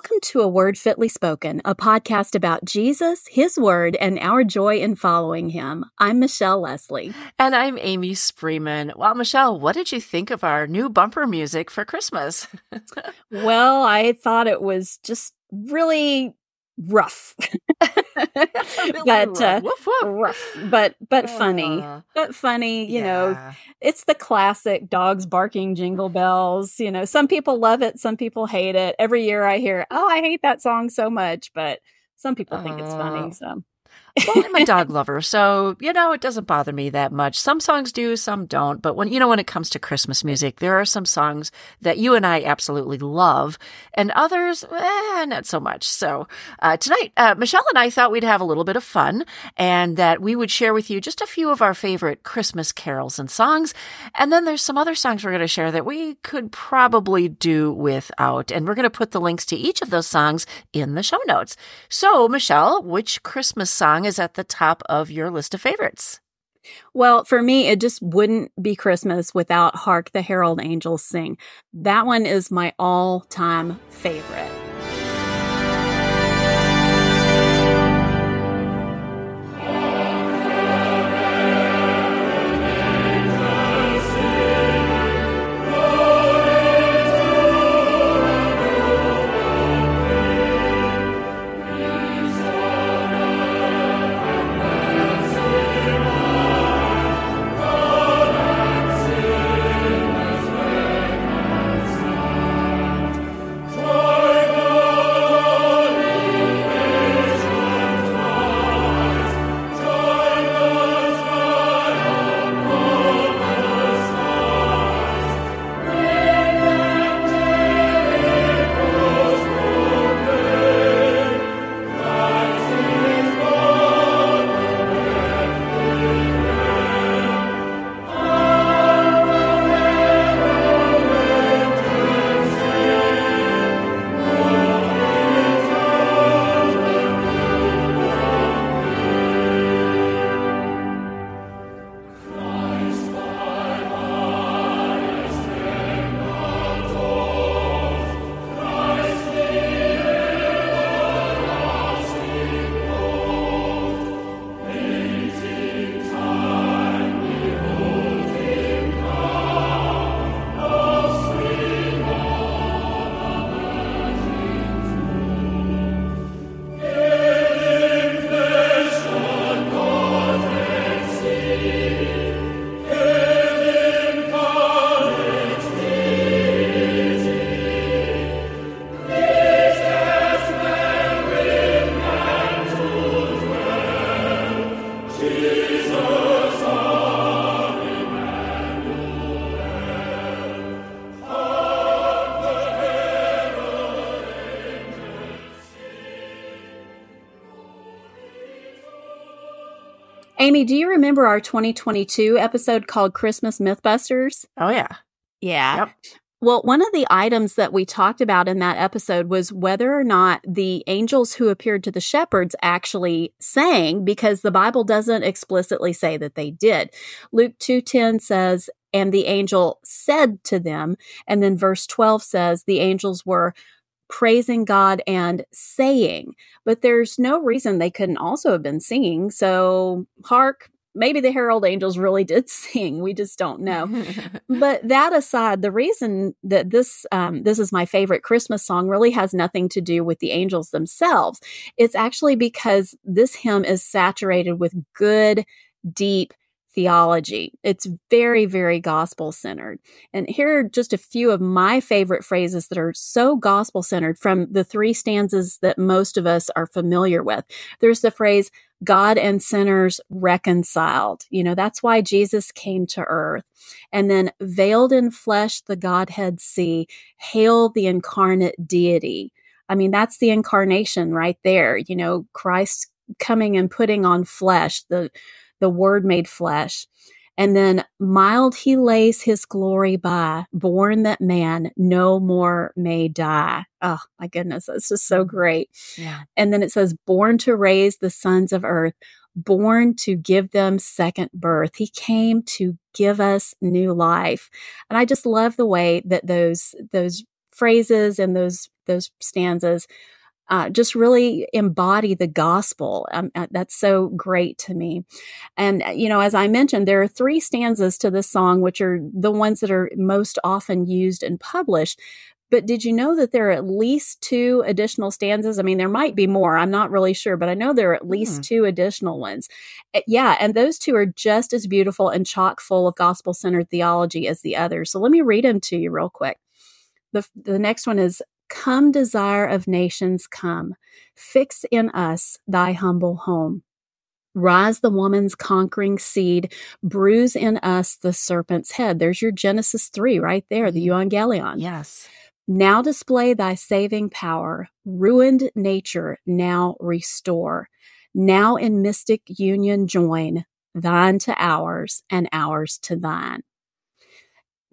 Welcome to A Word Fitly Spoken, a podcast about Jesus, His Word, and our joy in following Him. I'm Michelle Lesley. And I'm Amy Spreeman. Well, Michelle, what did you think of our new bumper music for Christmas? well, I thought it was just really rough. but uh, woof, woof. rough, but but funny, uh, but funny. You yeah. know, it's the classic dogs barking jingle bells. You know, some people love it, some people hate it. Every year I hear, "Oh, I hate that song so much," but some people think it's funny. Oh. So well, I'm a dog lover, so you know it doesn't bother me that much. Some songs do, some don't. But when you know when it comes to Christmas music, there are some songs that you and I absolutely love, and others, eh, not so much. So uh, tonight, uh, Michelle and I thought we'd have a little bit of fun, and that we would share with you just a few of our favorite Christmas carols and songs. And then there's some other songs we're going to share that we could probably do without, and we're going to put the links to each of those songs in the show notes. So, Michelle, which Christmas song? Song is at the top of your list of favorites? Well, for me, it just wouldn't be Christmas without Hark the Herald Angels Sing. That one is my all time favorite. Amy, do you remember our 2022 episode called Christmas Mythbusters? Oh, yeah. Yeah. Yep. Well, one of the items that we talked about in that episode was whether or not the angels who appeared to the shepherds actually sang because the Bible doesn't explicitly say that they did. Luke 2:10 says, "And the angel said to them," and then verse 12 says, "The angels were praising God and saying, but there's no reason they couldn't also have been singing. So, hark, maybe the Herald Angels really did sing. We just don't know. but that aside, the reason that this um, this is my favorite Christmas song really has nothing to do with the angels themselves. It's actually because this hymn is saturated with good, deep theology. It's very, very gospel centered. And here are just a few of my favorite phrases that are so gospel centered from the three stanzas that most of us are familiar with. There's the phrase, God and sinners reconciled. You know, that's why Jesus came to earth. And then veiled in flesh, the Godhead see, hail the incarnate deity. I mean, that's the incarnation right there. You know, Christ coming and putting on flesh, the the word made flesh. And then mild he lays his glory by, born that man no more may die. Oh my goodness, that's just so mm-hmm. great. Yeah. And then it says, born to raise the sons of earth, born to give them second birth. He came to give us new life. And I just love the way that those, those phrases and those those stanzas uh, just really embody the gospel. Um, uh, that's so great to me. And, uh, you know, as I mentioned, there are three stanzas to this song, which are the ones that are most often used and published. But did you know that there are at least two additional stanzas? I mean, there might be more. I'm not really sure, but I know there are at least hmm. two additional ones. Uh, yeah, and those two are just as beautiful and chock full of gospel centered theology as the others. So let me read them to you real quick. The, the next one is Come, desire of nations, come. Fix in us thy humble home. Rise the woman's conquering seed, bruise in us the serpent's head. There's your Genesis 3 right there, the. Evangelion. Yes. Now display thy saving power, ruined nature now restore. Now in mystic union join, thine to ours and ours to thine.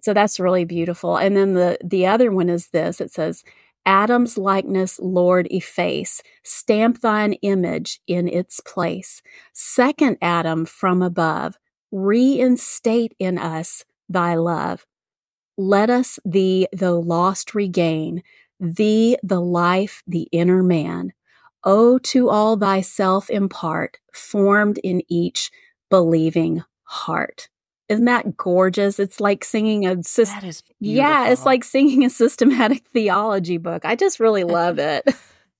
So that's really beautiful. And then the the other one is this. It says, Adam's likeness, Lord, efface. Stamp thine image in its place. Second Adam from above, reinstate in us thy love. Let us thee, though lost, regain, thee, the life, the inner man. O to all thyself impart, formed in each believing heart. Isn't that gorgeous? It's like singing a system. Yeah, it's like singing a systematic theology book. I just really love it.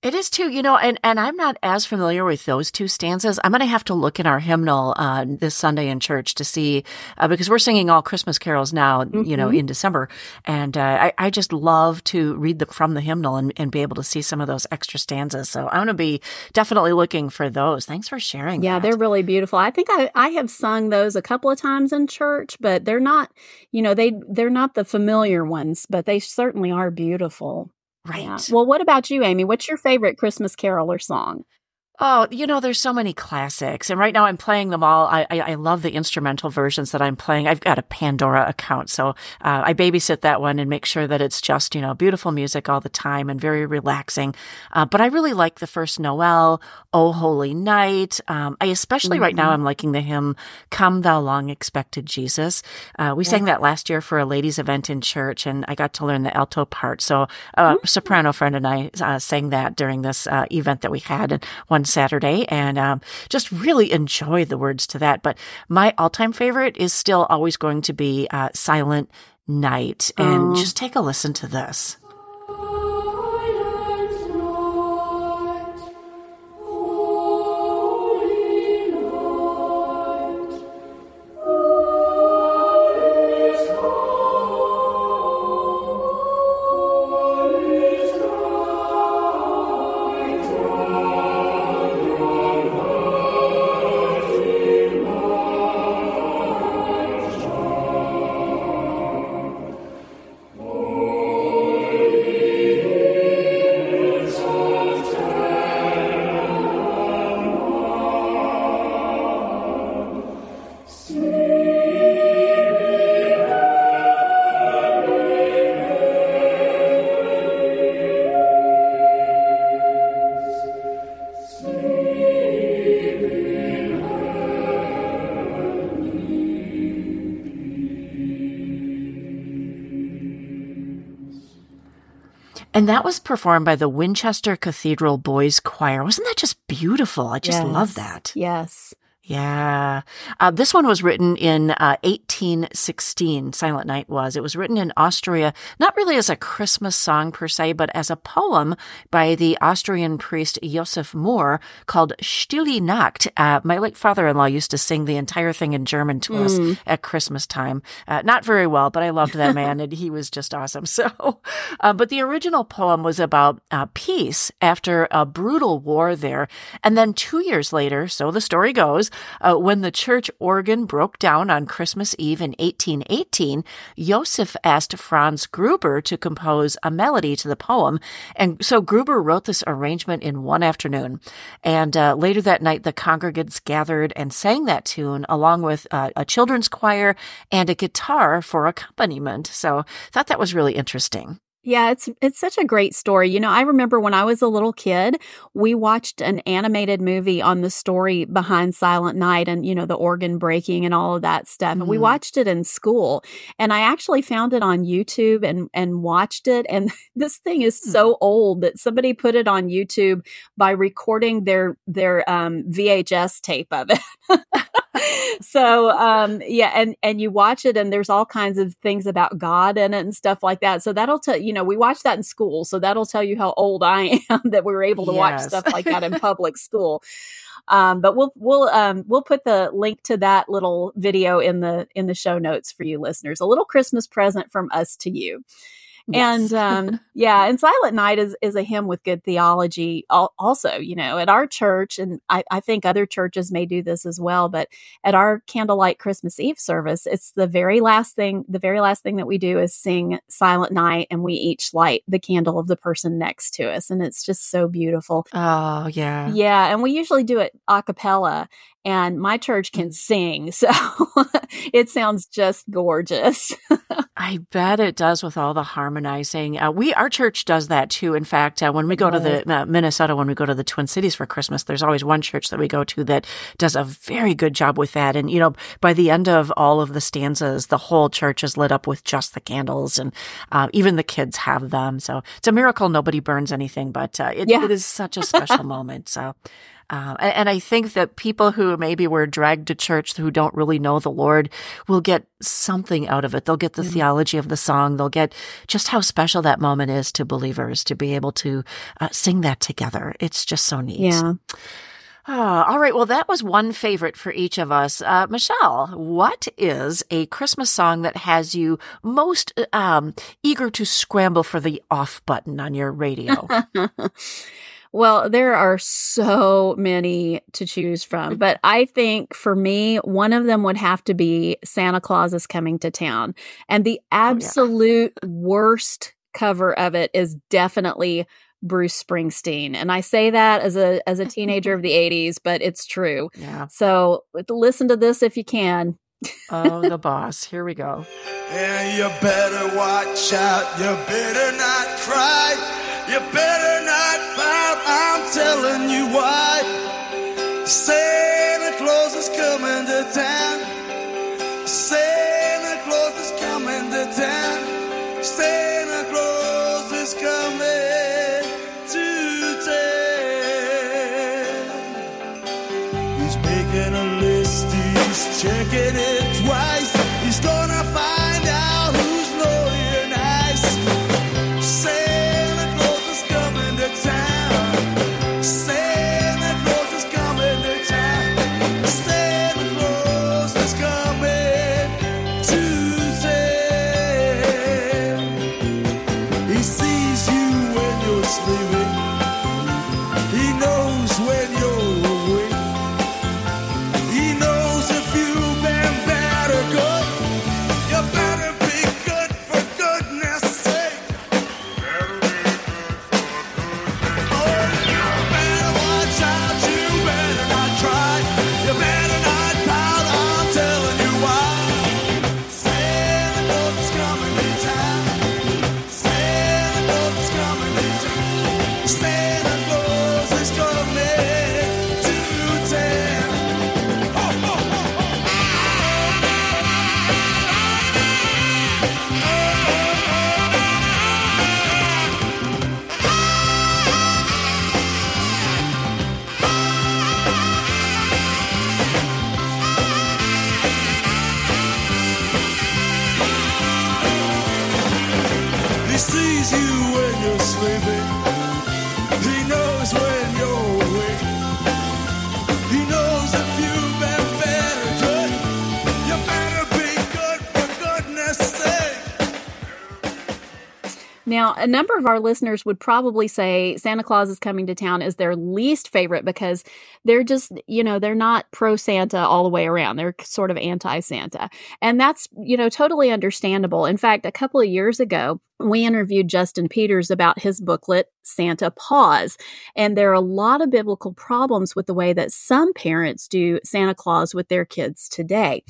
It is too, you know, and, and I'm not as familiar with those two stanzas. I'm going to have to look in our hymnal uh, this Sunday in church to see, uh, because we're singing all Christmas carols now, mm-hmm. you know, mm-hmm. in December. And uh, I, I just love to read the, from the hymnal and, and be able to see some of those extra stanzas. So I'm going to be definitely looking for those. Thanks for sharing. Yeah, that. they're really beautiful. I think I, I have sung those a couple of times in church, but they're not, you know, they, they're not the familiar ones, but they certainly are beautiful. Right. Yeah. Well, what about you, Amy? What's your favorite Christmas carol or song? Oh, you know, there's so many classics, and right now I'm playing them all. I, I, I love the instrumental versions that I'm playing. I've got a Pandora account, so uh, I babysit that one and make sure that it's just you know beautiful music all the time and very relaxing. Uh, but I really like the first Noel, Oh Holy Night. Um, I especially mm-hmm. right now mm-hmm. I'm liking the hymn "Come Thou Long Expected Jesus." Uh, we yeah. sang that last year for a ladies' event in church, and I got to learn the alto part. So a mm-hmm. soprano friend and I uh, sang that during this uh, event that we had, and one Saturday and um, just really enjoy the words to that. But my all time favorite is still always going to be uh, Silent Night. And just take a listen to this. And that was performed by the Winchester Cathedral Boys Choir. Wasn't that just beautiful? I just yes. love that. Yes. Yeah. Uh, this one was written in uh, 1816, Silent Night was. It was written in Austria, not really as a Christmas song per se, but as a poem by the Austrian priest Josef Mohr called Stille Nacht. Uh, my late father-in-law used to sing the entire thing in German to mm. us at Christmas time. Uh, not very well, but I loved that man and he was just awesome. So, uh, but the original poem was about uh, peace after a brutal war there. And then two years later, so the story goes, uh, when the church organ broke down on Christmas Eve in 1818, Joseph asked Franz Gruber to compose a melody to the poem. And so Gruber wrote this arrangement in one afternoon. And uh, later that night, the congregants gathered and sang that tune along with uh, a children's choir and a guitar for accompaniment. So thought that was really interesting. Yeah, it's it's such a great story. You know, I remember when I was a little kid, we watched an animated movie on the story behind Silent Night and, you know, the organ breaking and all of that stuff. Mm-hmm. And we mm-hmm. watched it in school. And I actually found it on YouTube and and watched it and this thing is hmm. so old that somebody put it on YouTube by recording their their um, VHS tape of it. so um yeah and and you watch it and there's all kinds of things about god in it and stuff like that so that'll tell you know we watch that in school so that'll tell you how old i am that we were able to yes. watch stuff like that in public school um, but we'll we'll um, we'll put the link to that little video in the in the show notes for you listeners. A little Christmas present from us to you. Yes. And um, yeah, and Silent Night is is a hymn with good theology. Also, you know, at our church, and I, I think other churches may do this as well. But at our candlelight Christmas Eve service, it's the very last thing. The very last thing that we do is sing Silent Night, and we each light the candle of the person next to us, and it's just so beautiful. Oh yeah, yeah. And we usually do it a cappella, and my church can sing, so it sounds just gorgeous. I bet it does with all the harmonizing. Uh, we our church does that too. In fact, uh, when we go to the uh, Minnesota, when we go to the Twin Cities for Christmas, there's always one church that we go to that does a very good job with that. And you know, by the end of all of the stanzas, the whole church is lit up with just the candles, and uh, even the kids have them. So it's a miracle nobody burns anything, but uh, it, yeah. it is such a special moment. So. Uh, and I think that people who maybe were dragged to church who don't really know the Lord will get something out of it. They'll get the mm-hmm. theology of the song. They'll get just how special that moment is to believers to be able to uh, sing that together. It's just so neat. Yeah. Oh, all right. Well, that was one favorite for each of us. Uh, Michelle, what is a Christmas song that has you most um, eager to scramble for the off button on your radio? Well, there are so many to choose from, mm. but I think for me, one of them would have to be Santa Claus is Coming to Town. And the absolute oh, yeah. worst cover of it is definitely Bruce Springsteen. And I say that as a as a teenager of the 80s, but it's true. Yeah. So listen to this if you can. oh, the boss. Here we go. And you better watch out. You better not cry. Now, a number of our listeners would probably say Santa Claus is coming to town is their least favorite because they're just, you know, they're not pro Santa all the way around. They're sort of anti Santa. And that's, you know, totally understandable. In fact, a couple of years ago, we interviewed Justin Peters about his booklet, Santa Pause. And there are a lot of biblical problems with the way that some parents do Santa Claus with their kids today.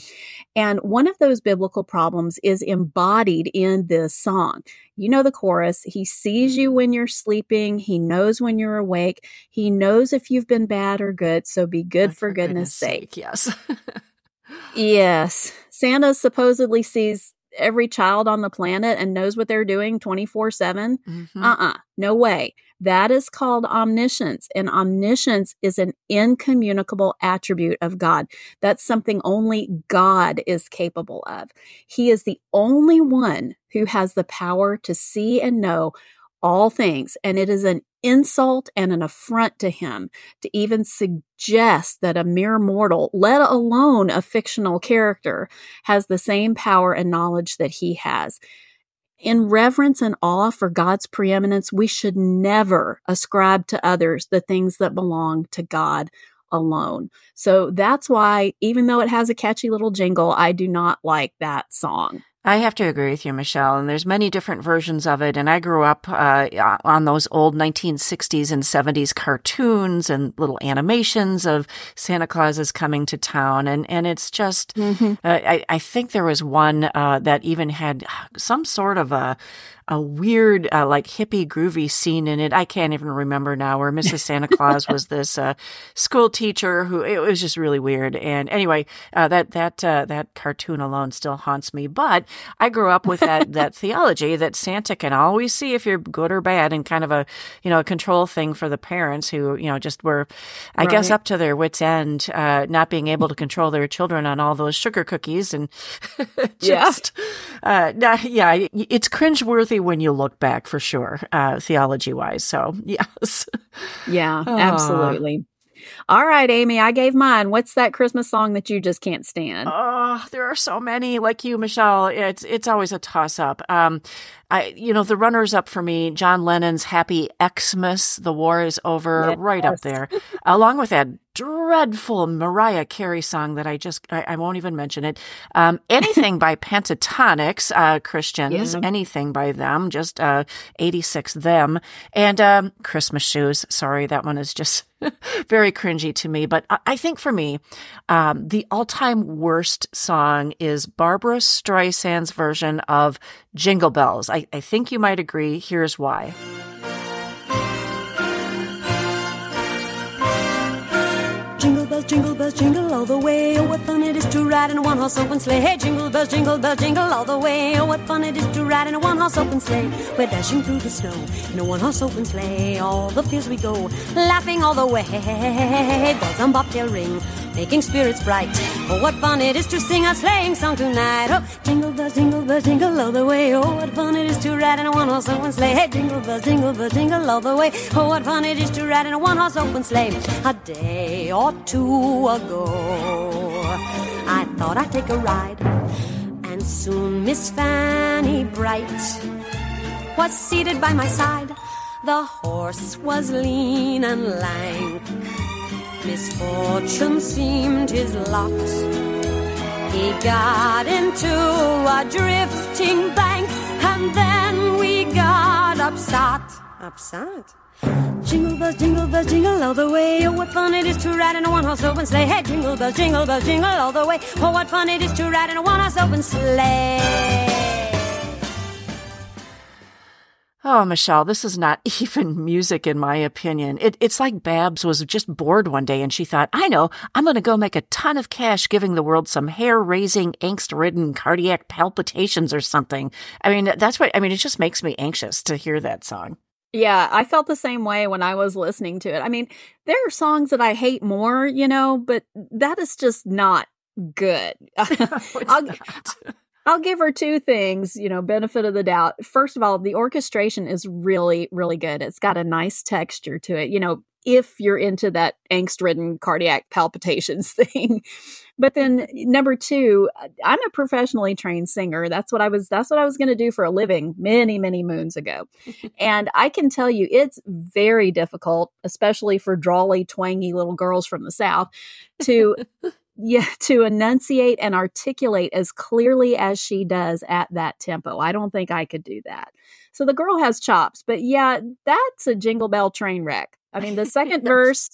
And one of those biblical problems is embodied in this song. You know the chorus. He sees you when you're sleeping. He knows when you're awake. He knows if you've been bad or good. So be good for, for, goodness, goodness sake. sake. Yes. yes. Santa supposedly sees every child on the planet and knows what they're doing 24 7? Mm-hmm. Uh uh-uh, uh, no way. That is called omniscience, and omniscience is an incommunicable attribute of God. That's something only God is capable of. He is the only one who has the power to see and know all things, and it is an insult and an affront to him to even suggest that a mere mortal, let alone a fictional character, has the same power and knowledge that he has. In reverence and awe for God's preeminence, we should never ascribe to others the things that belong to God alone. So that's why, even though it has a catchy little jingle, I do not like that song. I have to agree with you, Michelle. And there's many different versions of it. And I grew up uh, on those old 1960s and 70s cartoons and little animations of Santa Claus is coming to town. And and it's just, mm-hmm. uh, I, I think there was one uh, that even had some sort of a a weird, uh, like hippie groovy scene in it. I can't even remember now where Mrs. Santa Claus was this uh, school teacher who it was just really weird. And anyway, uh, that that uh, that cartoon alone still haunts me. But I grew up with that that theology that Santa can always see if you're good or bad, and kind of a you know a control thing for the parents who you know just were, I right. guess, up to their wits end, uh, not being able to control their children on all those sugar cookies and just yeah, uh, yeah, it's cringeworthy when you look back for sure, uh, theology wise. So, yes. Yeah, absolutely. All right, Amy, I gave mine. What's that Christmas song that you just can't stand? Oh, there are so many. Like you, Michelle, it's it's always a toss up. Um, I, you know, the runners up for me, John Lennon's Happy Xmas, The War is Over, yes. right up there, along with that dreadful Mariah Carey song that I just, I, I won't even mention it. Um, anything by Pentatonix, uh, Christians, yeah. anything by them, just, uh, 86 them. And, um, Christmas shoes. Sorry, that one is just very cringy to me. But I, I think for me, um, the all time worst song is Barbra Streisand's version of Jingle Bells. I, I think you might agree. Here's why. Jingle bells, jingle bells, jingle all the way. Oh, what fun it is to ride in a one horse open sleigh. Hey, jingle bells, jingle bells, jingle all the way. Oh, what fun it is to ride in a one horse open sleigh. We're dashing through the snow in a one horse open sleigh. All the fields we go, laughing all the way. Bells on bobtail ring making spirits bright. Oh, what fun it is to sing a sleighing song tonight. Oh, jingle bells, jingle bells, jingle all the way. Oh, what fun it is to ride in a one horse open sleigh. Hey, jingle bells, jingle bells, jingle all the way. Oh, what fun it is to ride in a one horse open sleigh. A day or two ago, I thought I'd take a ride. And soon Miss Fanny Bright was seated by my side. The horse was lean and lank Misfortune seemed his lot. He got into a drifting bank, and then we got upset. Upset? Jingle bells, jingle bells, jingle all the way. Oh, what fun it is to ride in a one-horse open sleigh. Hey, jingle bells, jingle bells, jingle all the way. Oh, what fun it is to ride in a one-horse open sleigh. Oh, Michelle, this is not even music, in my opinion. It, it's like Babs was just bored one day and she thought, I know, I'm going to go make a ton of cash giving the world some hair raising, angst ridden cardiac palpitations or something. I mean, that's what, I mean, it just makes me anxious to hear that song. Yeah, I felt the same way when I was listening to it. I mean, there are songs that I hate more, you know, but that is just not good. no, I'll, not. I'll give her two things, you know, benefit of the doubt. First of all, the orchestration is really, really good. It's got a nice texture to it, you know, if you're into that angst ridden cardiac palpitations thing. But then number two, I'm a professionally trained singer. That's what I was, that's what I was going to do for a living many, many moons ago. and I can tell you it's very difficult, especially for drawly, twangy little girls from the South to yeah, to enunciate and articulate as clearly as she does at that tempo. I don't think I could do that. So the girl has chops, but yeah, that's a jingle bell train wreck. I mean, the second verse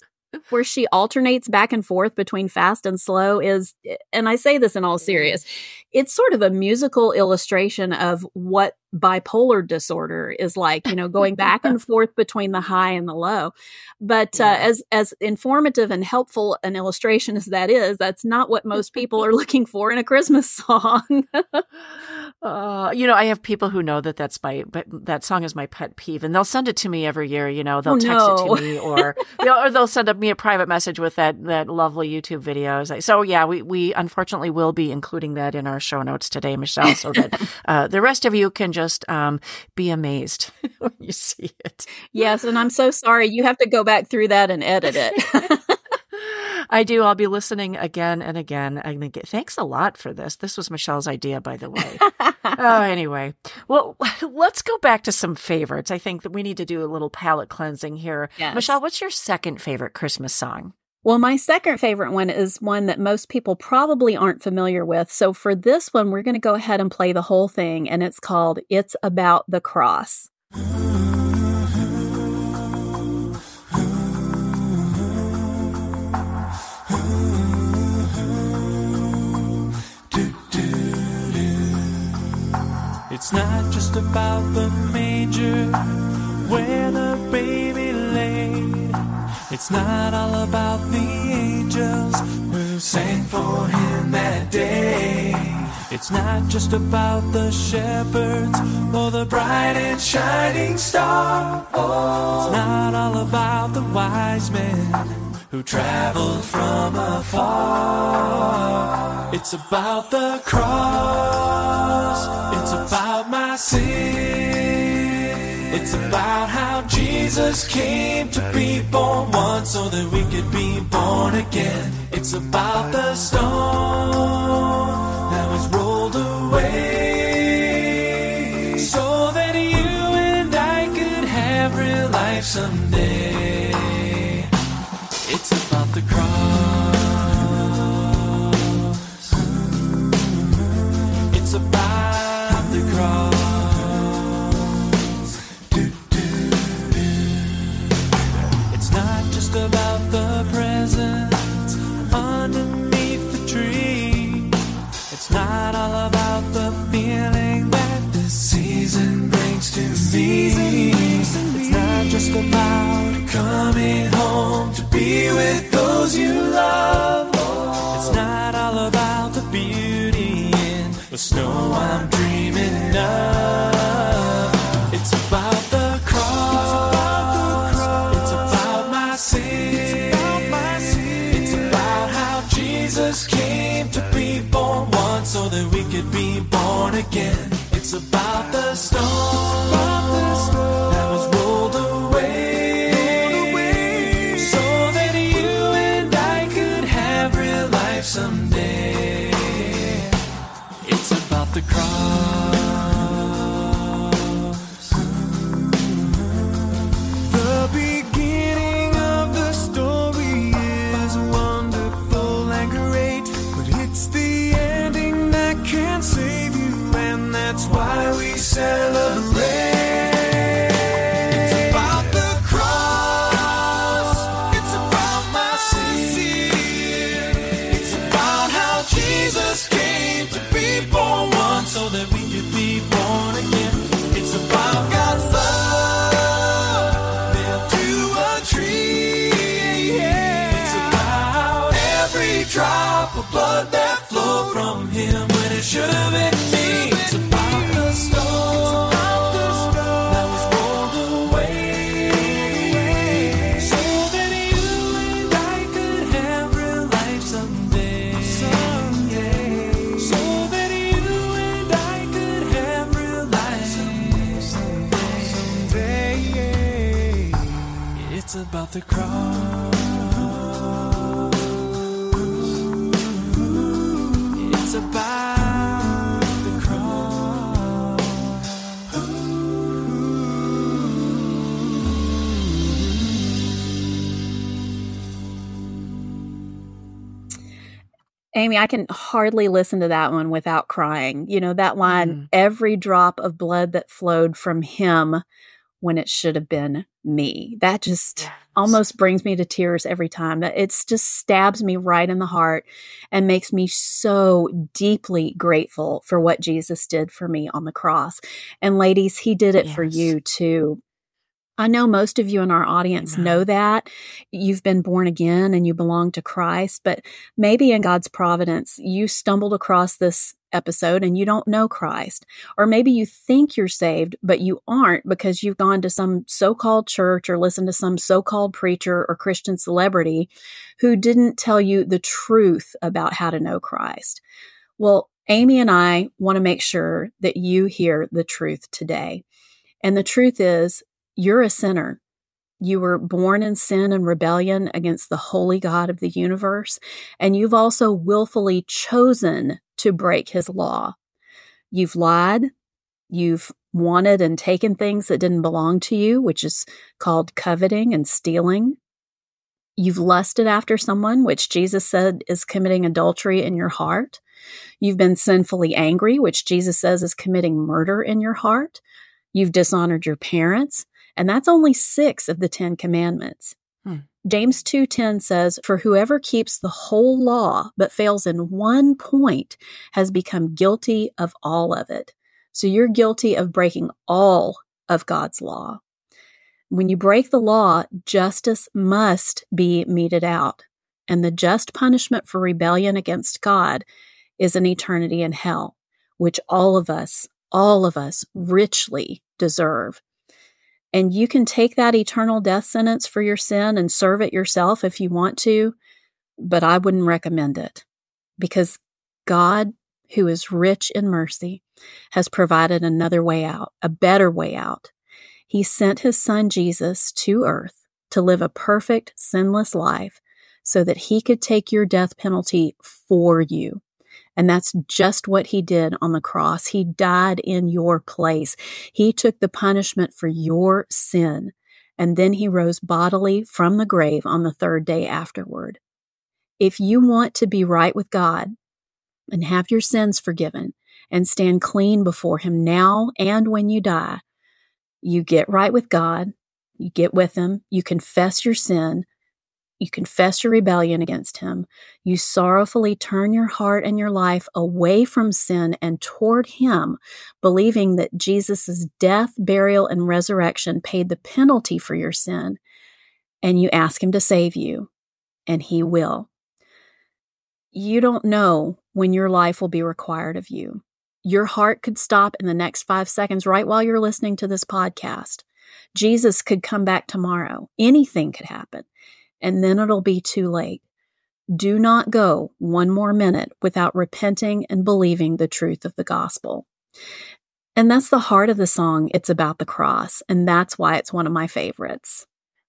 where she alternates back and forth between fast and slow is and I say this in all serious it's sort of a musical illustration of what bipolar disorder is like you know going back and forth between the high and the low. But uh, as as informative and helpful an illustration as that is that's not what most people are looking for in a christmas song uh, you know i have people who know that that's my but that song is my pet peeve and they'll send it to me every year you know. They'll Oh, text no. it to me or or they'll send up me a private message with that that lovely youtube video so yeah we we unfortunately will be including that in our show notes today michelle so that uh, the rest of you can just um, be amazed when you see it. Yes and i'm so sorry. You have to go back through that and edit it I do. I'll be listening again and again. I'm gonna get, thanks a lot for this. This was Michelle's idea, by the way. oh, anyway, well, let's go back to some favorites. I think that we need to do a little palate cleansing here. Yes. Michelle, what's your second favorite Christmas song? Well, my second favorite one is one that most people probably aren't familiar with. So for this one, we're going to go ahead and play the whole thing, and it's called It's About the Cross. Not just about the manger where the baby laid. It's not all about the angels who sang for him that day. It's not just about the shepherds or the bright and shining star. Oh, it's not all about the wise men who traveled from afar. It's about the cross. It's about how Jesus came to be born once so that we could be born again. It's about the stone that was rolled away so that you and I could have real life someday. Why we celebrate. Amy, I can hardly listen to that one without crying. You know, that line, Mm. every drop of blood that flowed from him when it should have been me. That just Yes. almost brings me to tears every time. That it's just stabs me right in the heart and makes me so deeply grateful for what Jesus did for me on the cross. And ladies, he did it for you too. I know most of you in our audience Amen. know that. You've been born again and you belong to Christ, but maybe in God's providence, you stumbled across this episode and you don't know Christ. Or maybe you think you're saved, but you aren't because you've gone to some so called church or listened to some so called preacher or Christian celebrity who didn't tell you the truth about how to know Christ. Well, Amy and I want to make sure that you hear the truth today. And the truth is, you're a sinner. You were born in sin and rebellion against the holy God of the universe, and you've also willfully chosen to break his law. You've lied. You've wanted and taken things that didn't belong to you, which is called coveting and stealing. You've lusted after someone, which Jesus said is committing adultery in your heart. You've been sinfully angry, which Jesus says is committing murder in your heart. You've dishonored your parents, and that's only 6 of the 10 commandments. Hmm. James 2:10 says, "For whoever keeps the whole law but fails in one point has become guilty of all of it." So you're guilty of breaking all of God's law. When you break the law, justice must be meted out. And the just punishment for rebellion against God is an eternity in hell, which all of us, all of us richly deserve. And you can take that eternal death sentence for your sin and serve it yourself if you want to, but I wouldn't recommend it because God, who is rich in mercy, has provided another way out, a better way out. He sent his son Jesus to earth to live a perfect, sinless life so that he could take your death penalty for you. And that's just what he did on the cross. He died in your place. He took the punishment for your sin. And then he rose bodily from the grave on the third day afterward. If you want to be right with God and have your sins forgiven and stand clean before him now and when you die, you get right with God, you get with him, you confess your sin, you confess your rebellion against him. You sorrowfully turn your heart and your life away from sin and toward him, believing that Jesus' death, burial, and resurrection paid the penalty for your sin. And you ask him to save you, and he will. You don't know when your life will be required of you. Your heart could stop in the next five seconds right while you're listening to this podcast. Jesus could come back tomorrow. Anything could happen and then it'll be too late. Do not go one more minute without repenting and believing the truth of the gospel. And that's the heart of the song. It's about the cross. And that's why it's one of my favorites.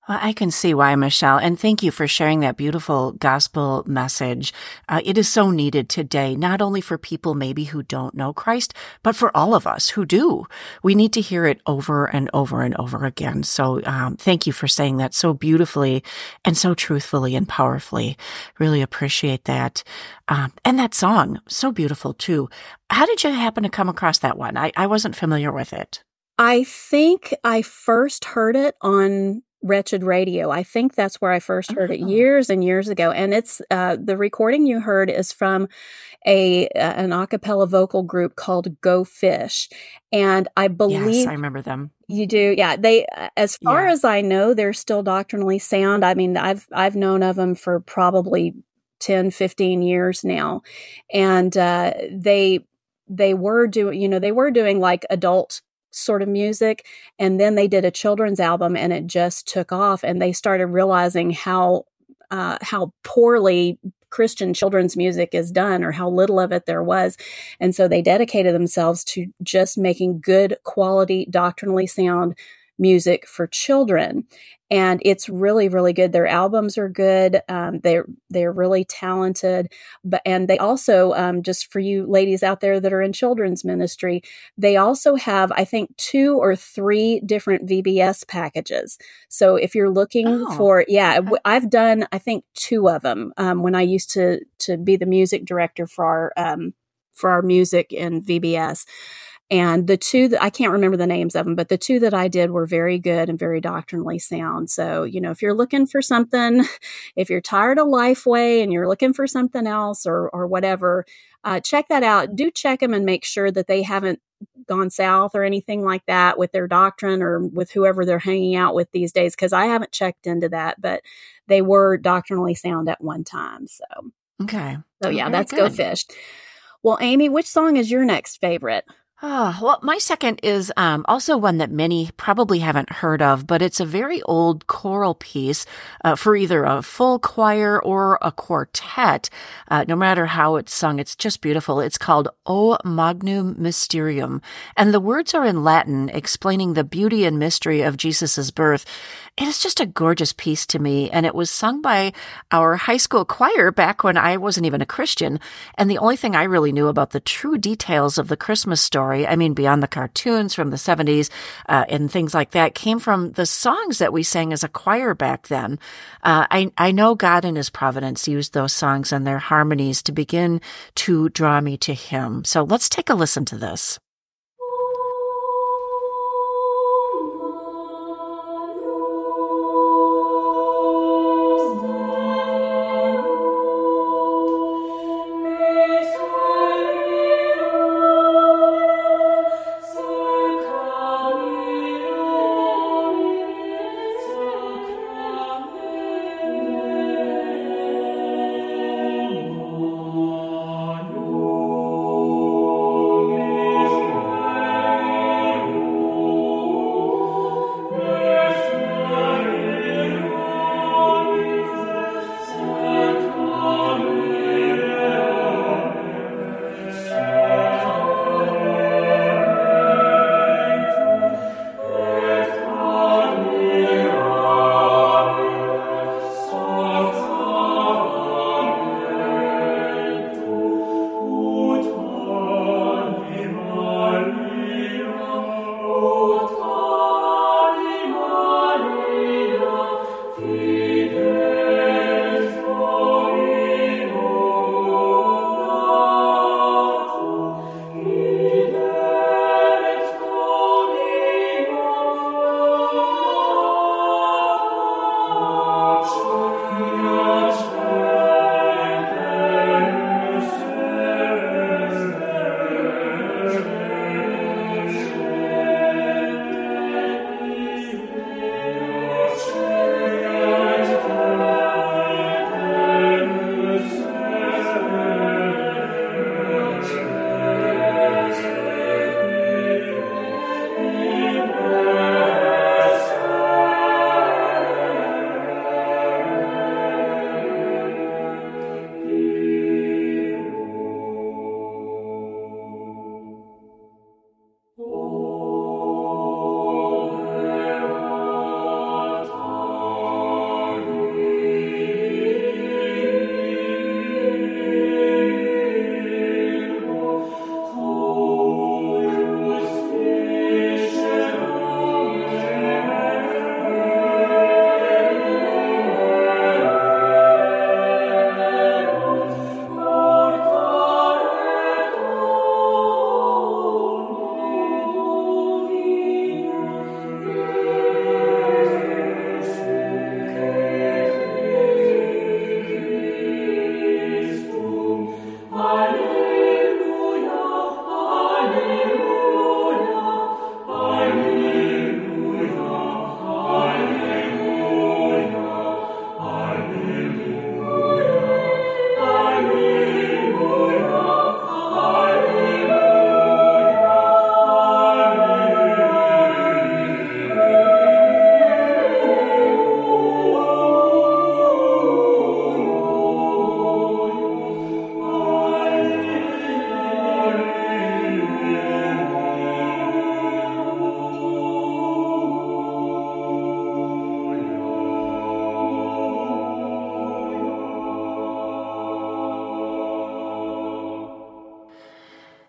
Well, I can see why, Michelle, and thank you for sharing that beautiful gospel message. Uh, it is so needed today, not only for people maybe who don't know Christ, but for all of us who do. We need to hear it over and over and over again. So, um, thank you for saying that so beautifully and so truthfully and powerfully. Really appreciate that. Um, and that song, so beautiful too. How did you happen to come across that one? I, I wasn't familiar with it. I think I first heard it on Wretched Radio. I think that's where I first heard it Oh. years and years ago. And it's uh, the recording you heard is from a uh, an a cappella vocal group called Go Fish, and I believe yes, I remember them. you do. Yeah, they uh, as far Yeah. as I know, they're still doctrinally sound. I mean, I've I've known of them for probably 10, 15 years now, and uh, they they were doing you know they were doing like adult sort of music and then they did a children's album and it just took off and they started realizing how uh, how poorly christian children's music is done or how little of it there was. And so they dedicated themselves to just making good quality doctrinally sound music for children. And it's really really good. Their albums are good. Um, they're they're really talented. But and they also um, just for you ladies out there that are in children's ministry they also have i think two or three different vbs packages. So if you're looking Oh, for yeah i've done i think two of them um, when i used to to be the music director for our um, for our music in vbs and the two that I can't remember the names of them, but the two that I did were very good and very doctrinally sound. So, you know, if you're looking for something, if you're tired of Lifeway and you're looking for something else or or whatever, uh, check that out. Do check them and make sure that they haven't gone south or anything like that with their doctrine or with whoever they're hanging out with these days. Because I haven't checked into that, but they were doctrinally sound at one time. So, Okay. so yeah, very that's Go. Fish. Well, Amy, which song is your next favorite? Ah, well, my second is um, also one that many probably haven't heard of, but it's a very old choral piece uh, for either a full choir or a quartet. Uh, no matter how it's sung, it's just beautiful. It's called O Magnum Mysterium, and the words are in Latin, explaining the beauty and mystery of Jesus' birth. It is just a gorgeous piece to me, and it was sung by our high school choir back when I wasn't even a Christian. And the only thing I really knew about the true details of the Christmas story, I mean, beyond the cartoons from the 70s uh, and things like that, came from the songs that we sang as a choir back then. Uh, I, I know God in His providence used those songs and their harmonies to begin to draw me to Him. So let's take a listen to this.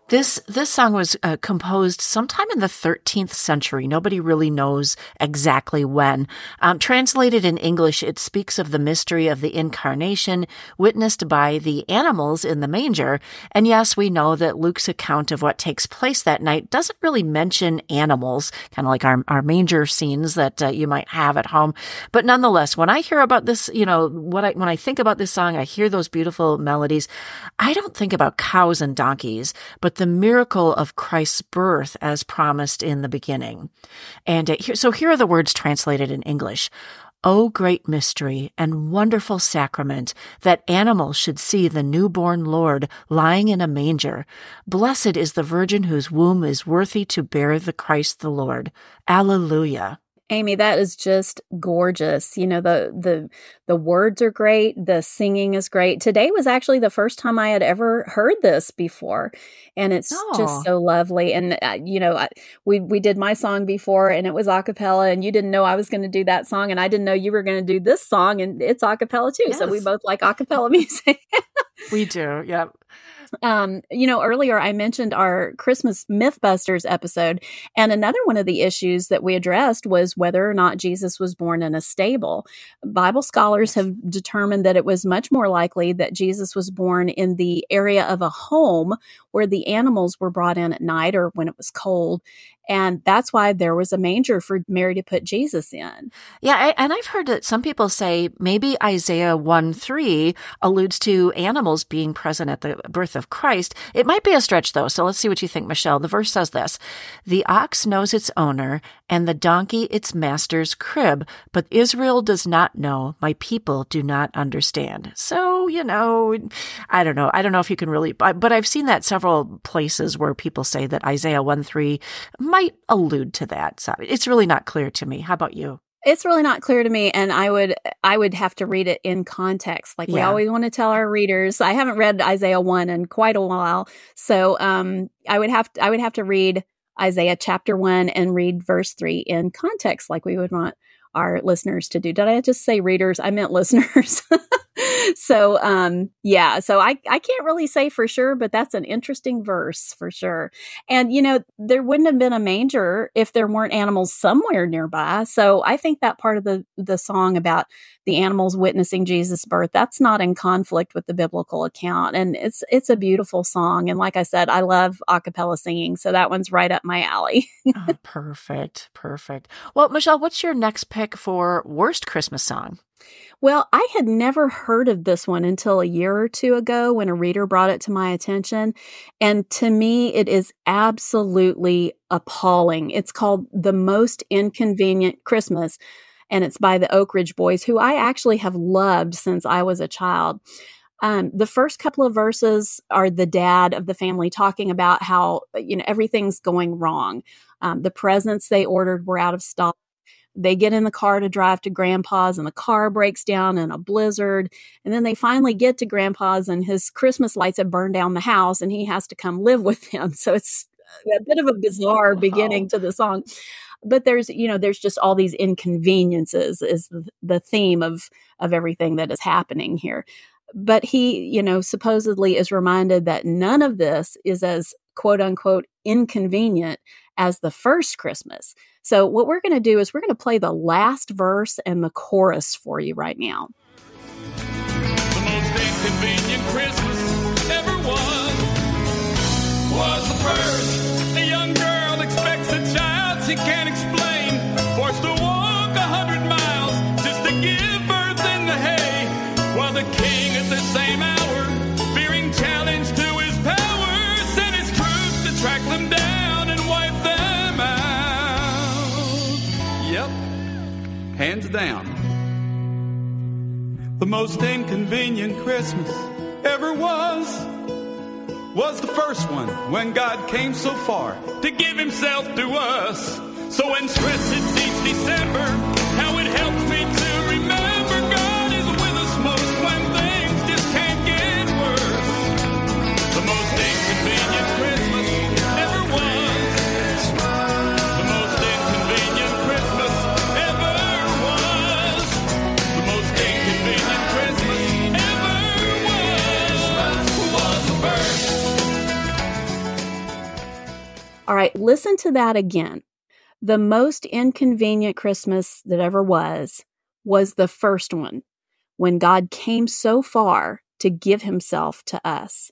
This this song was uh, composed sometime in the 13th century. Nobody really knows exactly when. Um, translated in English, it speaks of the mystery of the incarnation witnessed by the animals in the manger. And yes, we know that Luke's account of what takes place that night doesn't really mention animals, kind of like our, our manger scenes that uh, you might have at home. But nonetheless, when I hear about this, you know, what I, when I think about this song, I hear those beautiful melodies. I don't think about cows and donkeys, but the miracle of Christ's birth as promised in the beginning. And uh, so here are the words translated in English. O great mystery and wonderful sacrament that animals should see the newborn Lord lying in a manger. Blessed is the virgin whose womb is worthy to bear the Christ the Lord. Alleluia. Amy, that is just gorgeous. You know, the the the words are great, the singing is great. Today was actually the first time I had ever heard this before, and it's Oh. just so lovely. And uh, you know, I, we we did my song before, and it was a cappella, and you didn't know I was going to do that song, and I didn't know you were going to do this song, and it's a cappella too. So we both like a cappella music. We do. Yep. Um, you know, earlier I mentioned our Christmas Mythbusters episode, and another one of the issues that we addressed was whether or not Jesus was born in a stable. Bible scholars have determined that it was much more likely that Jesus was born in the area of a home where the animals were brought in at night or when it was cold. And that's why there was a manger for Mary to put Jesus in. Yeah, I, and I've heard that some people say maybe Isaiah 1 3 alludes to animals being present at the birth of Christ. It might be a stretch, though, so let's see what you think, Michelle. The verse says this The ox knows its owner, and the donkey its master's crib, but Israel does not know, my people do not understand. So, you know, I don't know. I don't know if you can really, but, I've seen that several places where people say that Isaiah 1 3 might allude to that. So it's really not clear to me. How about you? it's really not clear to me and i would i would have to read it in context like we Yeah. always want to tell our readers i haven't read isaiah 1 in quite a while so um i would have to, i would have to read isaiah chapter 1 and read verse 3 in context like we would want our listeners to do did i just say readers i meant listeners so um yeah so i i can't really say for sure but that's an interesting verse for sure and you know, there wouldn't have been a manger if there weren't animals somewhere nearby. So I think that part of the the song about the animals witnessing Jesus' birth, that's not in conflict with the biblical account. And it's it's a beautiful song. And like I said, I love a cappella singing. So that one's right up my alley. oh, perfect. Perfect. Well, Michelle, what's your next pick for worst Christmas song? Well, I had never heard of this one until a year or two ago when a reader brought it to my attention. And to me, it is absolutely appalling. It's called The Most Inconvenient Christmas, and it's by the Oak Ridge Boys, who I actually have loved since I was a child. Um, the first couple of verses are the dad of the family talking about how, you know, everything's going wrong. Um, the presents they ordered were out of stock they get in the car to drive to grandpa's and the car breaks down in a blizzard and then they finally get to grandpa's and his christmas lights have burned down the house and he has to come live with them. So it's a bit of a bizarre oh, Wow. beginning to the song. But there's you know there's just all these inconveniences is the, the theme of of everything that is happening here. But he you know supposedly is reminded that none of this is as quote unquote inconvenient as the first christmas so what we're going to do is we're going to play the last verse and the chorus for you right now. The hands down. The most inconvenient Christmas ever was was the first one when God came so far to give himself to us. So when stress hits each December, how it helps me to listen to that again. The most inconvenient Christmas that ever was was the first one when God came so far to give himself to us.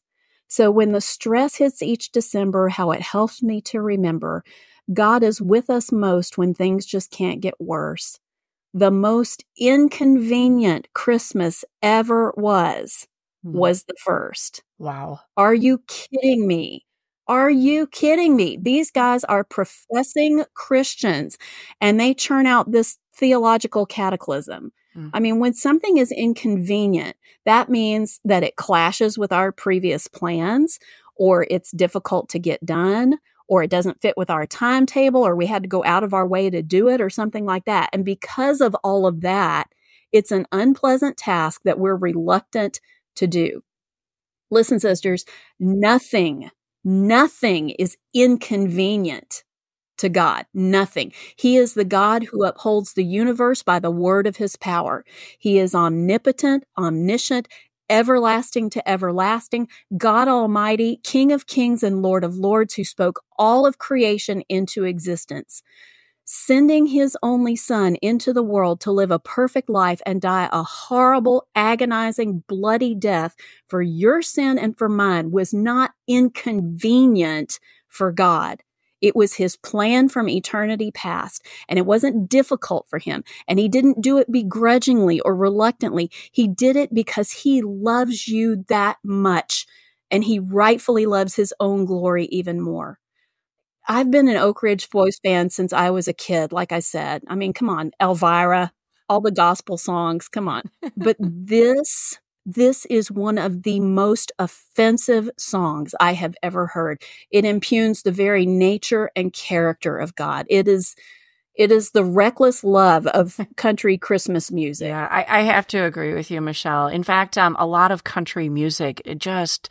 So when the stress hits each December, how it helps me to remember God is with us most when things just can't get worse. The most inconvenient Christmas ever was, Hmm. was the first. Wow. Are you kidding me? Are you kidding me? These guys are professing Christians and they churn out this theological cataclysm. Mm. I mean, when something is inconvenient, that means that it clashes with our previous plans or it's difficult to get done or it doesn't fit with our timetable or we had to go out of our way to do it or something like that. And because of all of that, it's an unpleasant task that we're reluctant to do. Listen, sisters, nothing, nothing is inconvenient to God. Nothing. He is the God who upholds the universe by the word of his power. He is omnipotent, omniscient, everlasting to everlasting, God Almighty, King of kings and Lord of lords, who spoke all of creation into existence sending his only son into the world to live a perfect life and die a horrible, agonizing, bloody death for your sin and for mine was not inconvenient for God. It was his plan from eternity past, and it wasn't difficult for him. And he didn't do it begrudgingly or reluctantly. He did it because he loves you that much, and he rightfully loves his own glory even more. I've been an Oak Ridge Boys fan since I was a kid, like I said. I mean, come on, Elvira, all the gospel songs, come on. But this, this is one of the most offensive songs I have ever heard. It impugns the very nature and character of God. It is, it is the reckless love of country Christmas music. Yeah, I, I have to agree with you, Michelle. In fact, um, a lot of country music it just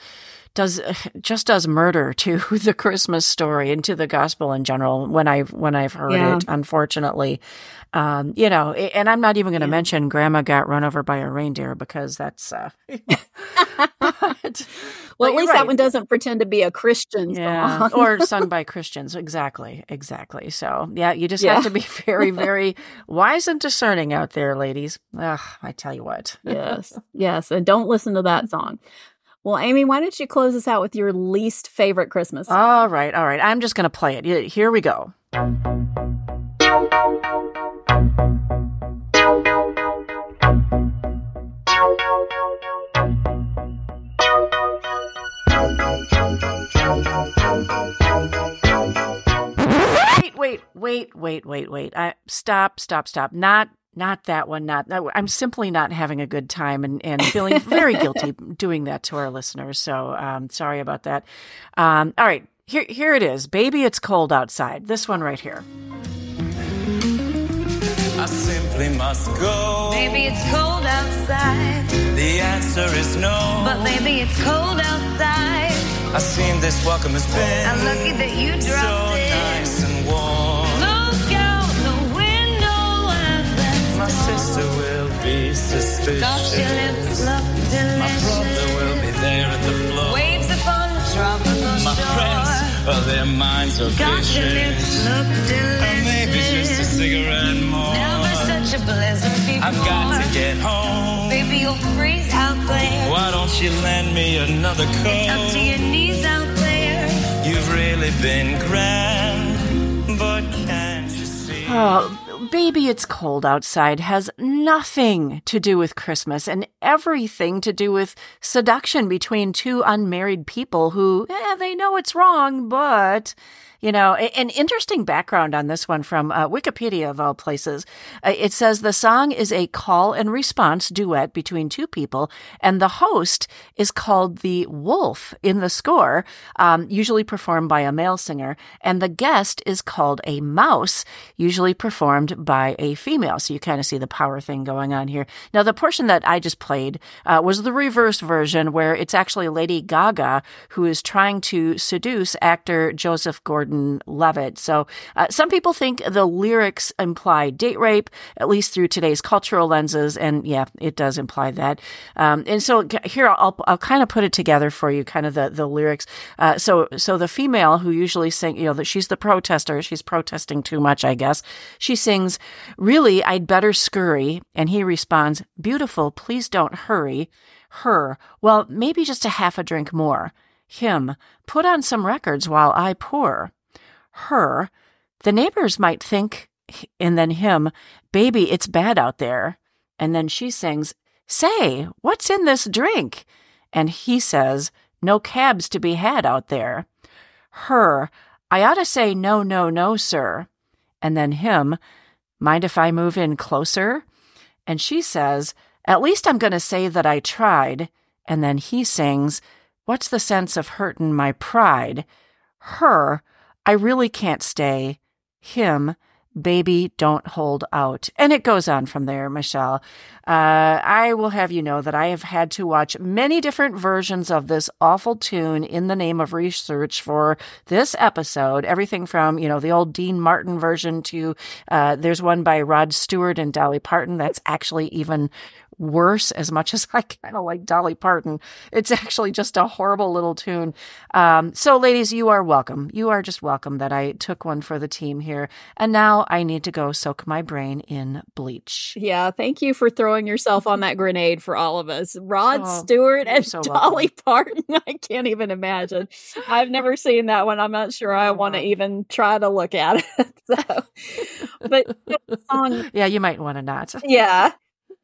does just does murder to the Christmas story and to the gospel in general. When I've when I've heard Yeah. it, unfortunately, um, you know, and I'm not even going to Yeah. mention Grandma got run over by a reindeer because that's. Uh, but, Well, at least right. that one doesn't pretend to be a Christian Yeah, song. or sung by Christians. Exactly, exactly. So, yeah, you just Yeah. have to be very, very wise and discerning out there, ladies. Ugh, I tell you what. yes, yes. And don't listen to that song. Well, Amy, why don't you close us out with your least favorite Christmas? All right, all right. I'm just going to play it. Here we go. Wait, wait, wait, wait, wait, wait. I, stop, stop, stop. Not, not that one. Not. that- I'm simply not having a good time and, and feeling very guilty doing that to our listeners. So, um, sorry about that. Um, all right, here, here it is. Baby, it's cold outside. This one right here. I simply must go. Maybe it's cold outside, The answer is no. but maybe it's cold outside. I seen this welcome has been I'm lucky that you so dropped in. nice be suspicious. Your lips look My brother will be there at the floor. Waves upon the tropical My shore. friends, oh, their minds are Gosh, your lips vicious. look delicious. And maybe just a cigarette more. Never such a blizzard before. I've got to get home. Baby, you'll freeze out there. Why don't you lend me another coat? Up to your knees out there. You've really been grand, but can't you see? Oh, baby, it's cold outside has nothing to do with Christmas and everything to do with seduction between two unmarried people who, eh, they know it's wrong, but. You know, an interesting background on this one from uh, Wikipedia of all places. Uh, it says the song is a call and response duet between two people, and the host is called the wolf in the score, um, usually performed by a male singer, and the guest is called a mouse, usually performed by a female. So you kind of see the power thing going on here. Now, the portion that I just played uh, was the reverse version, where it's actually Lady Gaga who is trying to seduce actor Joseph Gordon Gordon Levitt. So uh, some people think the lyrics imply date rape, at least through today's cultural lenses. And yeah, it does imply that. Um, and so here, I'll, I'll kind of put it together for you, kind of the, the lyrics. Uh, so, so the female who usually sing, you know, that she's the protester, she's protesting too much, I guess. She sings, really, I'd better scurry. And he responds, beautiful, please don't hurry. Her, well, maybe just a half a drink more. Him, put on some records while I pour. Her, the neighbors might think, and then him, baby, it's bad out there. And then she sings, say, what's in this drink? And he says, no cabs to be had out there. Her, I ought to say, no, no, no, sir. And then him, mind if I move in closer? And she says, at least I'm going to say that I tried. And then he sings, What's the sense of hurtin' my pride? Her, I really can't stay. Him, baby, don't hold out. And it goes on from there, Michelle. Uh, I will have you know that I have had to watch many different versions of this awful tune in the name of research for this episode. Everything from, you know, the old Dean Martin version to, uh, there's one by Rod Stewart and Dolly Parton that's actually even worse as much as I kind of like Dolly Parton. It's actually just a horrible little tune. Um, so, ladies, you are welcome. You are just welcome that I took one for the team here. And now I need to go soak my brain in bleach. Yeah, thank you for throwing yourself on that grenade for all of us. Rod Oh, Stewart and so Dolly Parton. I can't even imagine. I've never seen that one. I'm not sure I want to even try to look at it. So, but song Yeah, you might want to not. yeah.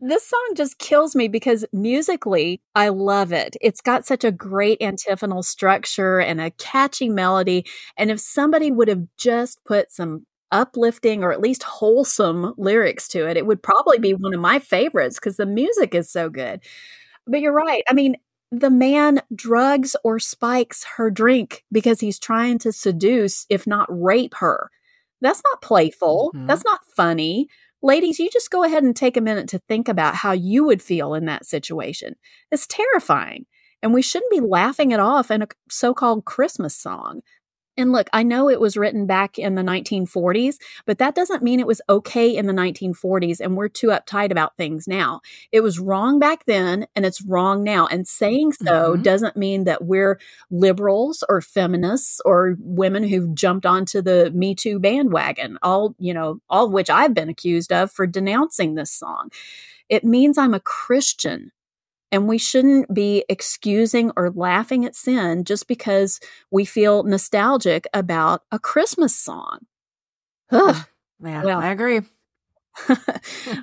This song just kills me because musically, I love it. It's got such a great antiphonal structure and a catchy melody. And if somebody would have just put some uplifting or at least wholesome lyrics to it, it would probably be one of my favorites because the music is so good. But you're right. I mean, the man drugs or spikes her drink because he's trying to seduce, if not rape her. That's not playful. Mhm. That's not funny. Ladies, you just go ahead and take a minute to think about how you would feel in that situation. It's terrifying. And we shouldn't be laughing it off in a so called Christmas song. And look, I know it was written back in the 1940s, but that doesn't mean it was okay in the 1940s and we're too uptight about things now. It was wrong back then and it's wrong now. And saying so Mhm. doesn't mean that we're liberals or feminists or women who've jumped onto the Me Too bandwagon, all, you know, all of which I've been accused of for denouncing this song. It means I'm a Christian. And we shouldn't be excusing or laughing at sin just because we feel nostalgic about a Christmas song. Ugh. Yeah, Well. I agree.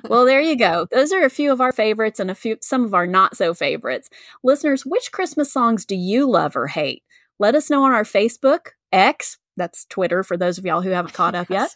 well, there you go. Those are a few of our favorites and a few some of our not so favorites. Listeners, which Christmas songs do you love or hate? Let us know on our Facebook, X, that's Twitter for those of y'all who haven't caught up yet, Yes.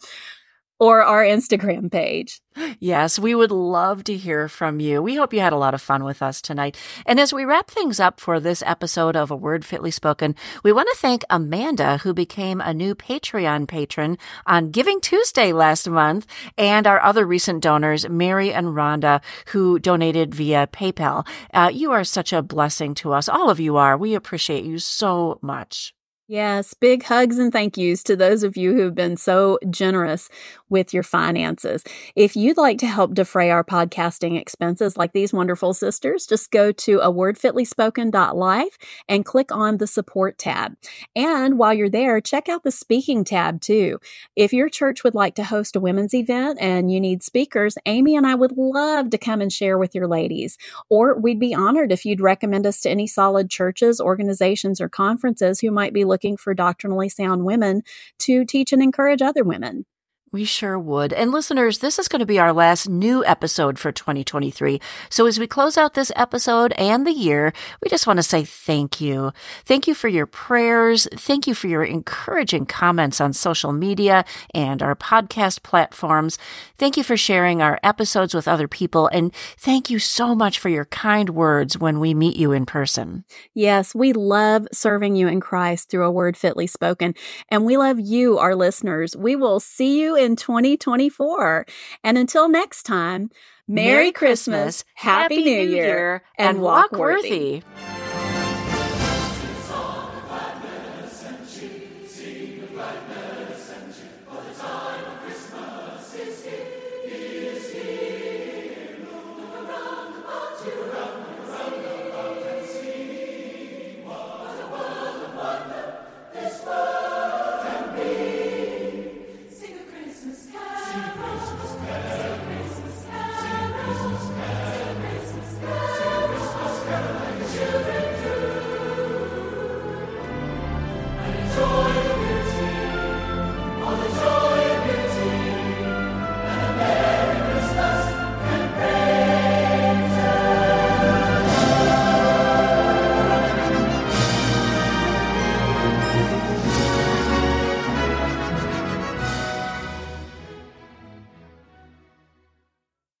Or our Instagram page. Yes, we would love to hear from you. We hope you had a lot of fun with us tonight. And as we wrap things up for this episode of A Word Fitly Spoken, we want to thank Amanda, who became a new Patreon patron on Giving Tuesday last month, and our other recent donors, Mary and Rhonda, who donated via PayPal. Uh, you are such a blessing to us. All of you are. We appreciate you so much. Yes, big hugs and thank yous to those of you who have been so generous with your finances. If you'd like to help defray our podcasting expenses like these wonderful sisters, just go to a wordfitlyspoken.life and click on the support tab. And while you're there, check out the speaking tab too. If your church would like to host a women's event and you need speakers, Amy and I would love to come and share with your ladies. Or we'd be honored if you'd recommend us to any solid churches, organizations, or conferences who might be looking for doctrinally sound women to teach and encourage other women. We sure would. And listeners, this is going to be our last new episode for 2023. So as we close out this episode and the year, we just want to say thank you. Thank you for your prayers. Thank you for your encouraging comments on social media and our podcast platforms. Thank you for sharing our episodes with other people. And thank you so much for your kind words when we meet you in person. Yes, we love serving you in Christ through a word fitly spoken. And we love you, our listeners. We will see you in 2024. And until next time, Merry, Christmas, Happy, New Year, and walk worthy. worthy.